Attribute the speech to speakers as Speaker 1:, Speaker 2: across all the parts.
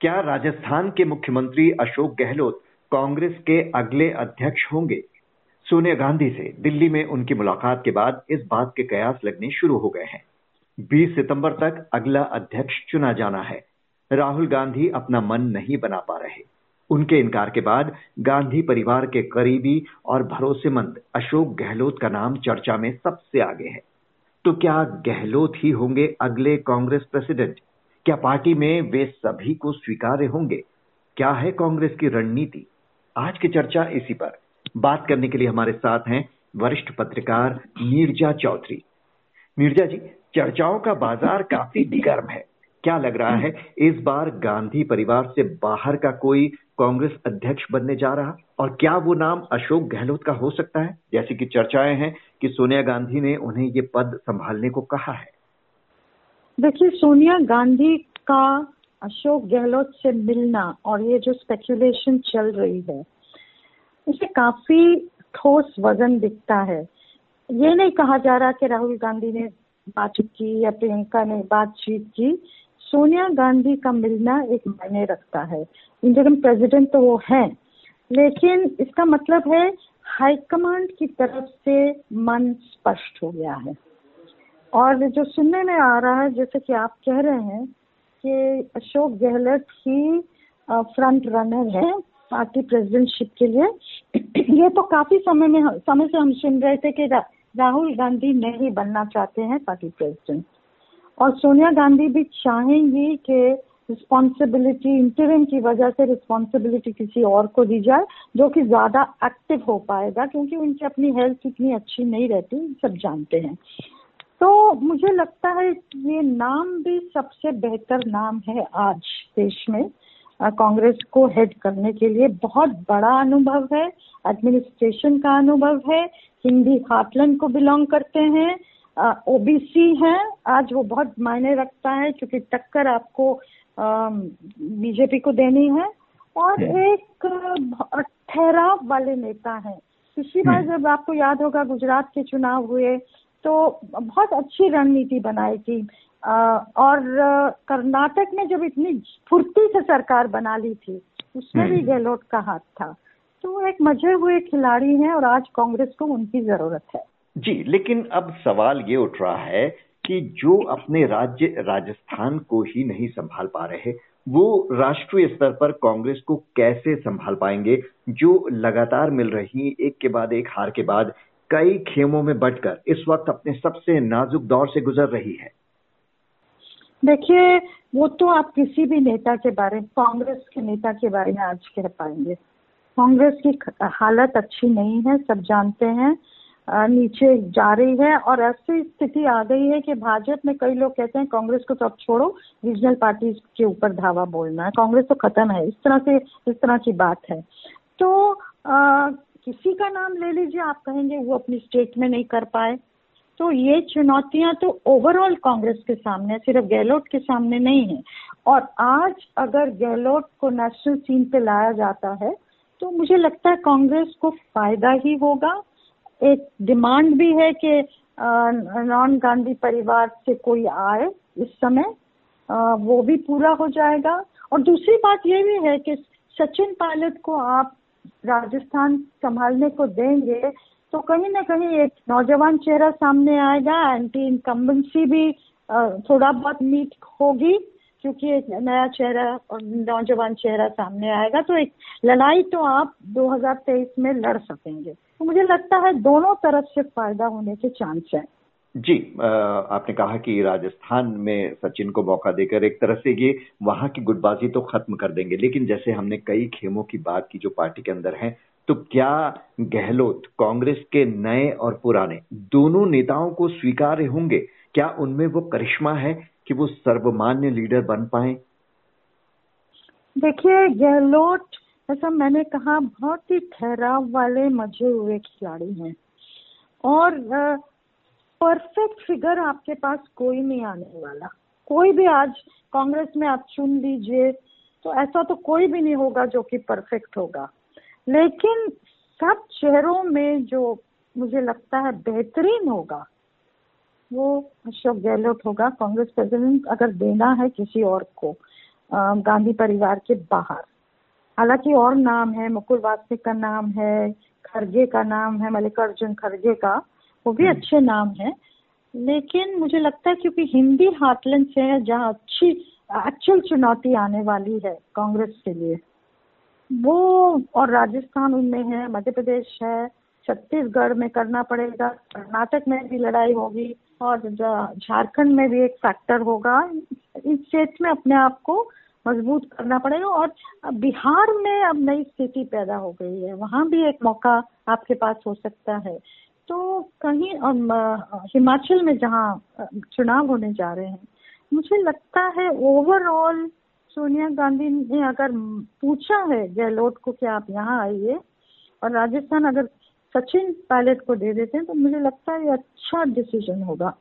Speaker 1: क्या राजस्थान के मुख्यमंत्री अशोक गहलोत कांग्रेस के अगले अध्यक्ष होंगे? सोनिया गांधी से दिल्ली में उनकी मुलाकात के बाद इस बात के कयास लगने शुरू हो गए हैं। 20 सितंबर तक अगला अध्यक्ष चुना जाना है। राहुल गांधी अपना मन नहीं बना पा रहे। उनके इनकार के बाद गांधी परिवार के करीबी और भरोसेमंद अशोक गहलोत का नाम चर्चा में सबसे आगे है। तो क्या गहलोत ही होंगे अगले कांग्रेस प्रेसिडेंट? क्या पार्टी में वे सभी को स्वीकार्य होंगे? क्या है कांग्रेस की रणनीति? आज की चर्चा इसी पर। बात करने के लिए हमारे साथ हैं वरिष्ठ पत्रकार नीरजा चौधरी। नीरजा जी, चर्चाओं का बाज़ार काफ़ी गर्म है। क्या लग रहा है इस बार गांधी परिवार से बाहर का कोई कांग्रेस अध्यक्ष बनने जा रहा? और क्या वो नाम अशोक गहलोत का हो सकता है? जैसे कि चर्चाएँ हैं कि सोनिया गांधी ने उन्हें ये पद संभालने को कहा है।
Speaker 2: देखिए, सोनिया गांधी का अशोक गहलोत से मिलना और ये जो स्पेकुलेशन चल रही है उसे काफ़ी ठोस वज़न दिखता है। ये नहीं कहा जा रहा कि राहुल गांधी ने बातचीत की या प्रियंका ने बातचीत की। सोनिया गांधी का मिलना एक मायने रखता है। इंडियन प्रेसिडेंट तो वो है, लेकिन इसका मतलब है हाईकमांड की तरफ़ से मन स्पष्ट हो गया है। और जो सुनने में आ रहा है, जैसे कि आप कह रहे हैं कि अशोक गहलोत ही फ्रंट रनर है पार्टी प्रेसिडेंटशिप के लिए। ये तो काफ़ी समय में, समय से हम सुन रहे थे कि राहुल गांधी नहीं बनना चाहते हैं पार्टी प्रेसिडेंट और सोनिया गांधी भी चाहेंगी कि रिस्पॉन्सिबिलिटी इंटरिम की वजह से रिस्पॉन्सिबिलिटी किसी और को दी जाए, जो कि ज़्यादा एक्टिव हो पाएगा, क्योंकि उनकी अपनी हेल्थ इतनी अच्छी नहीं रहती, सब जानते हैं। तो मुझे लगता है ये नाम भी सबसे बेहतर नाम है आज देश में कांग्रेस को हेड करने के लिए बहुत बड़ा अनुभव है एडमिनिस्ट्रेशन का अनुभव है हिंदी हार्टलैंड को बिलोंग करते हैं ओबीसी हैं आज वो बहुत मायने रखता है क्योंकि टक्कर आपको बीजेपी को देनी है और हम्म। एक ठहराव वाले नेता हैं पिछली बार हम्म। जब आपको याद होगा गुजरात के चुनाव हुए तो बहुत अच्छी रणनीति बनाई थी। और कर्नाटक में जब इतनी फुर्ती से सरकार बना ली थी उसमें भी हम्म। गहलोत का हाथ था। तो एक मज़े हुए खिलाड़ी हैं और आज कांग्रेस को उनकी ज़रूरत है।
Speaker 1: जी लेकिन अब सवाल ये उठ रहा है कि जो अपने राज्य राजस्थान को ही नहीं संभाल पा रहे वो राष्ट्रीय स्तर पर कांग्रेस को कैसे संभाल पाएँगे? जो लगातार मिल रही एक के बाद एक हार के बाद कई खेमों में बटकर इस वक्त अपने सबसे नाजुक दौर से गुजर रही है।
Speaker 2: देखिए वो तो आप किसी भी नेता के बारे में कांग्रेस के नेता के बारे में आज कह पाएँगे। कांग्रेस की हालत अच्छी नहीं है सब जानते हैं। नीचे जा रही है और ऐसी स्थिति आ गई है कि भाजपा में कई लोग कहते हैं कांग्रेस को तो अब छोड़ो रीजनल पार्टी के ऊपर धावा बोलना है। कांग्रेस तो खत्म है इस तरह से इस तरह की बात है। तो आ, किसी का नाम ले लीजिए आप कहेंगे वो अपनी स्टेट में नहीं कर पाए। तो ये चुनौतियाँ तो ओवरऑल कांग्रेस के सामने सिर्फ़ गहलोत के सामने नहीं है। और आज अगर गहलोत को नेशनल सीन पे लाया जाता है तो मुझे लगता है कांग्रेस को फ़ायदा ही होगा। एक डिमांड भी है कि नॉन गांधी परिवार से कोई आए इस समय आ, वो भी पूरा हो जाएगा। और दूसरी बात ये भी है कि सचिन पायलट को आप राजस्थान संभालने को देंगे तो कहीं ना कहीं एक नौजवान चेहरा सामने आएगा एंटी इनकम्बेंसी भी थोड़ा बहुत मीट होगी, क्योंकि एक नया चेहरा और नौजवान चेहरा सामने आएगा तो एक लड़ाई तो आप 2023 में लड़ सकेंगे। तो मुझे लगता है दोनों तरफ़ से फ़ायदा होने के चांस है।
Speaker 1: जी आपने कहा कि राजस्थान में सचिन को मौका देकर एक तरह से ये वहाँ की गुटबाजी तो खत्म कर देंगे, लेकिन जैसे हमने कई खेमों की बात की जो पार्टी के अंदर है तो क्या गहलोत कांग्रेस के नए और पुराने दोनों नेताओं को स्वीकार्य होंगे? क्या उनमें वो करिश्मा है कि वो सर्वमान्य लीडर बन पाए?
Speaker 2: देखिए, गहलोत जैसा मैंने कहा, बहुत ही ठहराव वाले, मज़े हुए खिलाड़ी हैं। और परफेक्ट फिगर आपके पास कोई नहीं आने वाला। कोई भी आज कांग्रेस में आप चुन लीजिए तो ऐसा तो कोई भी नहीं होगा जो कि परफेक्ट होगा। लेकिन सब चेहरों में जो मुझे लगता है बेहतरीन होगा, वो अशोक गहलोत होगा, कांग्रेस प्रेसिडेंट अगर देना है किसी और को गांधी परिवार के बाहर। हालाँकि और नाम है, मुकुल वासनिक का नाम है खरगे का नाम है, मल्लिकार्जुन खरगे का वो भी हम्म। अच्छे नाम है लेकिन मुझे लगता है क्योंकि हिंदी हार्टलैंड से है जहाँ अच्छी एक्चुअल चुनौती आने वाली है कांग्रेस के लिए। वो और राजस्थान उनमें है मध्य प्रदेश है छत्तीसगढ़ में करना पड़ेगा कर्नाटक में भी लड़ाई होगी और झारखंड में भी एक फैक्टर होगा। इन स्टेट्स में अपने आप को मज़बूत करना पड़ेगा और बिहार में अब नई स्थिति पैदा हो गई है। वहाँ भी एक मौका आपके पास हो सकता है। तो कहीं हिमाचल में जहाँ चुनाव होने जा रहे हैं, मुझे लगता है ओवरऑल सोनिया गांधी ने अगर पूछा है गहलोत को कि आप यहाँ आइए और राजस्थान अगर सचिन पायलट को दे देते हैं तो मुझे लगता है ये अच्छा डिसीज़न होगा।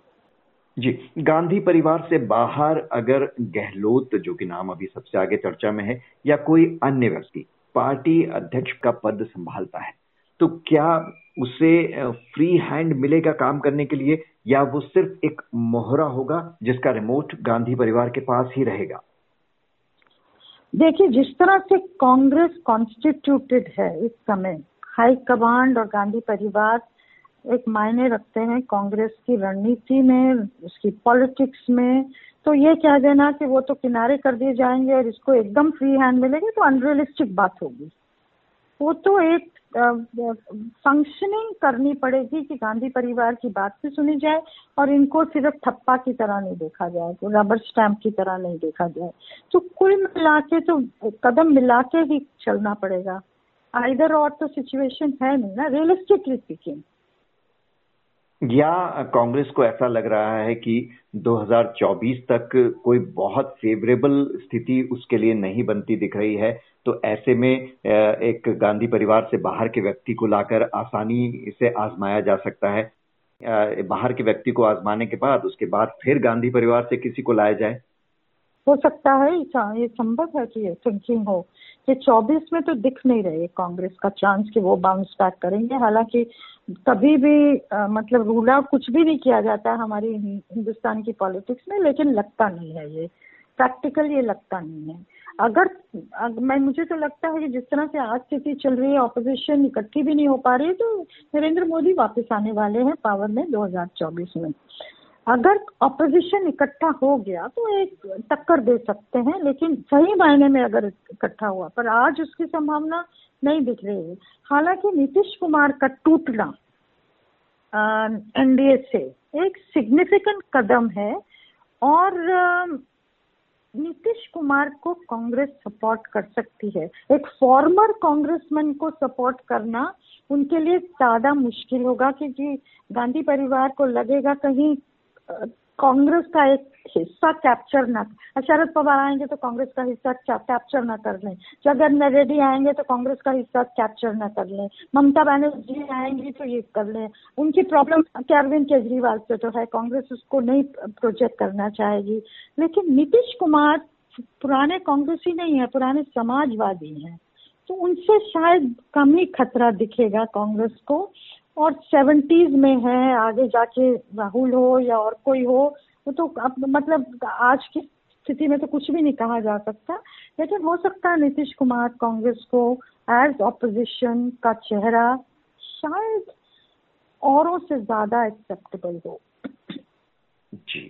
Speaker 1: जी, गांधी परिवार से बाहर अगर गहलोत, जो कि नाम अभी सबसे आगे चर्चा में है, या कोई अन्य व्यक्ति, पार्टी अध्यक्ष का पद संभालता है तो क्या उसे फ्री हैंड मिलेगा काम करने के लिए, या वो सिर्फ़ एक मोहरा होगा जिसका रिमोट गांधी परिवार के पास ही रहेगा?
Speaker 2: देखिए, जिस तरह से कांग्रेस कॉन्स्टिट्यूटेड है इस समय हाई कमांड और गांधी परिवार एक मायने रखते हैं कांग्रेस की रणनीति में, उसकी पॉलिटिक्स में तो ये कह देना कि वो तो किनारे कर दिए जाएँगे और इसको एकदम फ्री हैंड मिलेगी तो अनरियलिस्टिक बात होगी। वो तो एक फंक्शनिंग करनी पड़ेगी कि गांधी परिवार की बात भी सुनी जाए और इनको सिर्फ़ थप्पा की तरह नहीं देखा जाए तो रबर स्टैम्प की तरह नहीं देखा जाए। तो कुल मिला के तो कदम मिला के ही चलना पड़ेगा। आइधर और तो सिचुएशन है नहीं ना। रियलिस्टिकली स्पीकिंग
Speaker 1: या कांग्रेस को ऐसा लग रहा है कि 2024 तक कोई बहुत फेवरेबल स्थिति उसके लिए नहीं बनती दिख रही है तो ऐसे में एक गांधी परिवार से बाहर के व्यक्ति को लाकर आसानी से आजमाया जा सकता है। बाहर के व्यक्ति को आजमाने के बाद, उसके बाद फिर गांधी परिवार से किसी को लाया जाए।
Speaker 2: हो सकता है ये संभव है कि ये थिंकिंग हो। कि 24 में तो दिख नहीं रहे कांग्रेस का चांस कि वो बाउंस बैक करेंगे। हालाँकि कभी भी आ, मतलब रूल आउट कुछ भी नहीं किया जाता है हमारी हिंदुस्तान की पॉलिटिक्स में लेकिन लगता नहीं है ये। प्रैक्टिकल ये लगता नहीं है। अगर, अगर मैं मुझे तो लगता है कि जिस तरह से आज स्थिति चल रही है ऑपोजिशन इकट्ठी भी नहीं हो पा रही तो नरेंद्र मोदी वापस आने वाले हैं पावर में 2024 में। अगर अपोजिशन इकट्ठा हो गया तो एक टक्कर दे सकते हैं, लेकिन सही मायने में अगर इकट्ठा हुआ, पर आज उसकी संभावना नहीं दिख रही है। हालाँकि नीतीश कुमार का टूटना एनडीए से एक सिग्निफिकेंट कदम है, और नीतीश कुमार को कांग्रेस सपोर्ट कर सकती है। एक फॉर्मर कांग्रेसमैन को सपोर्ट करना उनके लिए ज़्यादा मुश्किल होगा, क्योंकि गांधी परिवार को लगेगा कहीं कांग्रेस का एक हिस्सा कैप्चर न शरद पवार आएँगे तो कांग्रेस का हिस्सा कैप्चर न कर लें। जगन रेड्डी आएँगे तो कांग्रेस का हिस्सा कैप्चर न कर लें। ममता बनर्जी आएँगी तो ये कर लें। उनकी प्रॉब्लम अरविंद केजरीवाल से तो है, कांग्रेस उसको नहीं प्रोजेक्ट करना चाहेगी। लेकिन नीतीश कुमार पुराने कांग्रेसी नहीं है, पुराने समाजवादी हैं। तो उनसे शायद कम ही खतरा दिखेगा कांग्रेस को। और सेवेंटीज में है, आगे जाके राहुल हो या और कोई हो, वो तो अब मतलब आज की स्थिति में तो कुछ भी नहीं कहा जा सकता। लेकिन हो सकता है नीतीश कुमार कांग्रेस को एज ऑपोजिशन का चेहरा शायद औरों से ज़्यादा एक्सेप्टेबल हो।
Speaker 1: जी,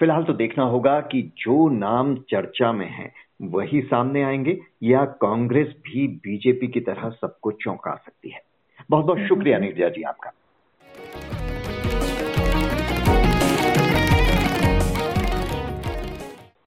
Speaker 1: फ़िलहाल तो देखना होगा कि जो नाम चर्चा में है, वही सामने आएँगे या कांग्रेस भी बीजेपी की तरह सबको चौंका सकती है। बहुत बहुत शुक्रिया निर्जा जी आपका।